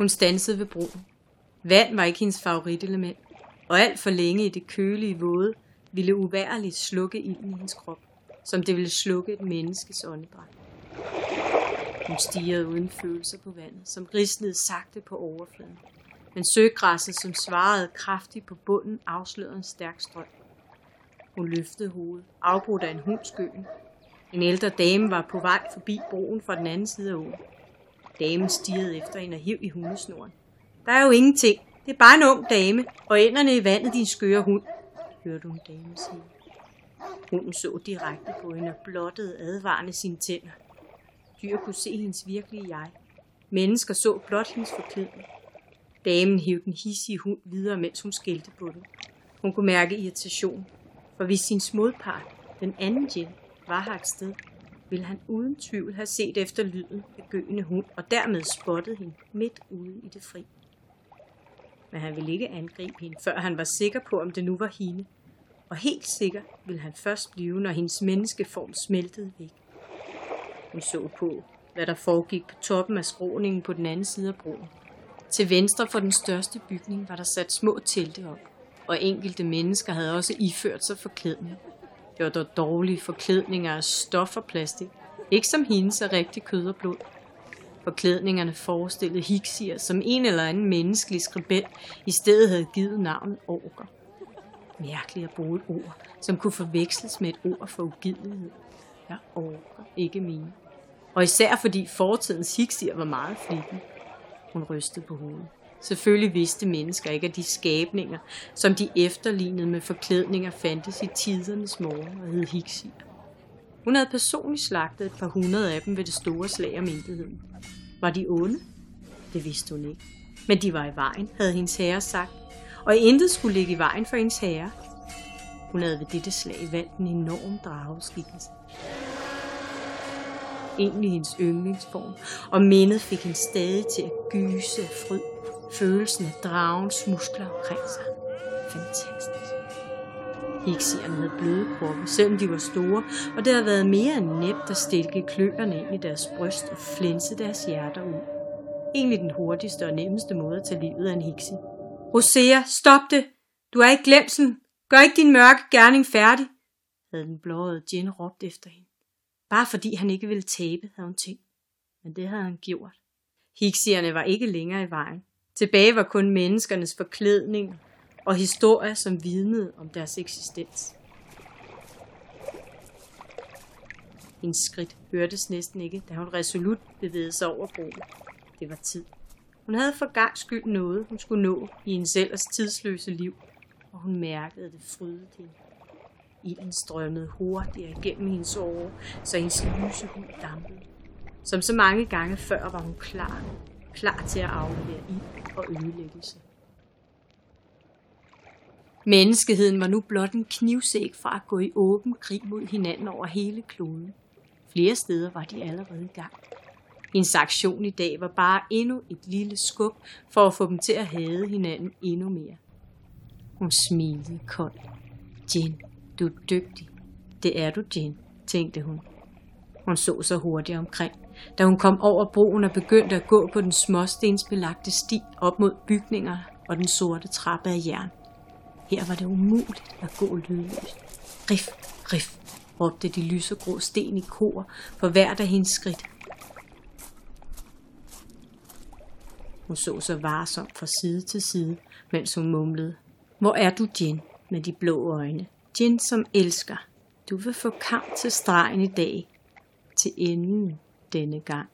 Hun stansede ved broen. Vand var ikke hendes favoritelement, og alt for længe i det kølige våde ville uværligt slukke ilden i hendes krop, som det ville slukke et menneskes åndedræt. Hun stirrede uden følelser på vandet, som risnede sagte på overfladen. Men søgræsset, som svarede kraftigt på bunden, afslørede en stærk strøm. Hun løftede hovedet, afbrudt af en hundskøen. En ældre dame var på vej forbi broen fra den anden side af åen. Damen stirrede efter hende og hiv i hundesnoren. Der er jo ingenting. Det er bare en ung dame, og enderne i vandet, din skøre hund, hørte hun damen sige. Hunden så direkte på hende og blottede advarende sine tænder. Dyr kunne se hendes virkelige jeg. Mennesker så blot hendes forklædning. Damen hævde den hissige hund videre, mens hun skældte på den. Hun kunne mærke irritation, for hvis sin modpart, den anden Jill, var her et sted, ville han uden tvivl have set efter lyden af gøende hund, og dermed spottet hende midt ude i det fri. Men han ville ikke angribe hende, før han var sikker på, om det nu var hende. Og helt sikker ville han først blive, når hendes menneskeform smeltede væk. Hun så på, hvad der foregik på toppen af skråningen på den anden side af broen. Til venstre for den største bygning var der sat små telte op, og enkelte mennesker havde også iført sig forklædning. Det var dog dårlige forklædninger af stof og plastik, ikke som hendes af rigtig kød og blod. Forklædningerne forestillede hiksier, som en eller anden menneskelig skribent i stedet havde givet navnet orker. Mærkeligt at bruge et ord, som kunne forveksles med et ord for ugidelighed. Jeg orker ikke mine. Og især fordi fortidens hiksier var meget flittige. Hun rystede på hovedet. Selvfølgelig vidste mennesker ikke, at de skabninger, som de efterlignede med forklædninger, fandtes i tidernes morgen og hed hiksier. Hun havde personligt slagtet et par hundrede af dem ved det store slag om intetheden. Var de onde? Det vidste hun ikke. Men de var i vejen, havde hendes herre sagt, og intet skulle ligge i vejen for hendes herre. Hun havde ved dette slag valgt en enorm drageskikkelse. Egentlig hendes yndlingsform, og mindet fik hende stadig til at gyse af fryd. Følelsen af dragens muskler omkring sig. Fantastisk. Hiksierne havde bløde kroppe, selvom de var store, og det havde været mere end nemt at stikke kløerne ind i deres bryst og flænse deres hjerter ud. Egentlig den hurtigste og nemmeste måde at tage livet af en hiksi. Rosea, stop det! Du er ikke glemsel! Gør ikke din mørke gerning færdig! havde den blåede Jen råbt efter hende. Bare fordi han ikke ville tabe, havde hun tænkt. Men det havde han gjort. Hiksierne var ikke længere i vejen. Tilbage var kun menneskernes forklædning og historier, som vidnede om deres eksistens. Hendes skridt hørtes næsten ikke, da hun resolut bevægede sig over broen. Det var tid. Hun havde for gang skyld noget, hun skulle nå i en ellers tidsløse liv, og hun mærkede, det fryde hende. Ilden strømmede hurtigere igennem hendes åre, så hendes lyse hud dampede. Som så mange gange før var hun klar, klar til at aflevere ild og ødelæggelse. Menneskeheden var nu blot en knivsæk fra at gå i åben krig mod hinanden over hele kloden. Flere steder var de allerede i gang. Hendes aktion i dag var bare endnu et lille skub for at få dem til at hade hinanden endnu mere. Hun smilede koldt. Jen, du er dygtig. Det er du, Jen, tænkte hun. Hun så så hurtigt omkring, da hun kom over broen og begyndte at gå på den småstensbelagte sti op mod bygninger og den sorte trappe af jern. Her var det umuligt at gå lydløst. Rif, rif, råbte de lysegrå sten i kor for hvert af hendes skridt. Hun så så varsomt fra side til side, mens hun mumlede. Hvor er du, Jen, med de blå øjne? Jen, som elsker. Du vil få kamp til stregen i dag. Til enden denne gang.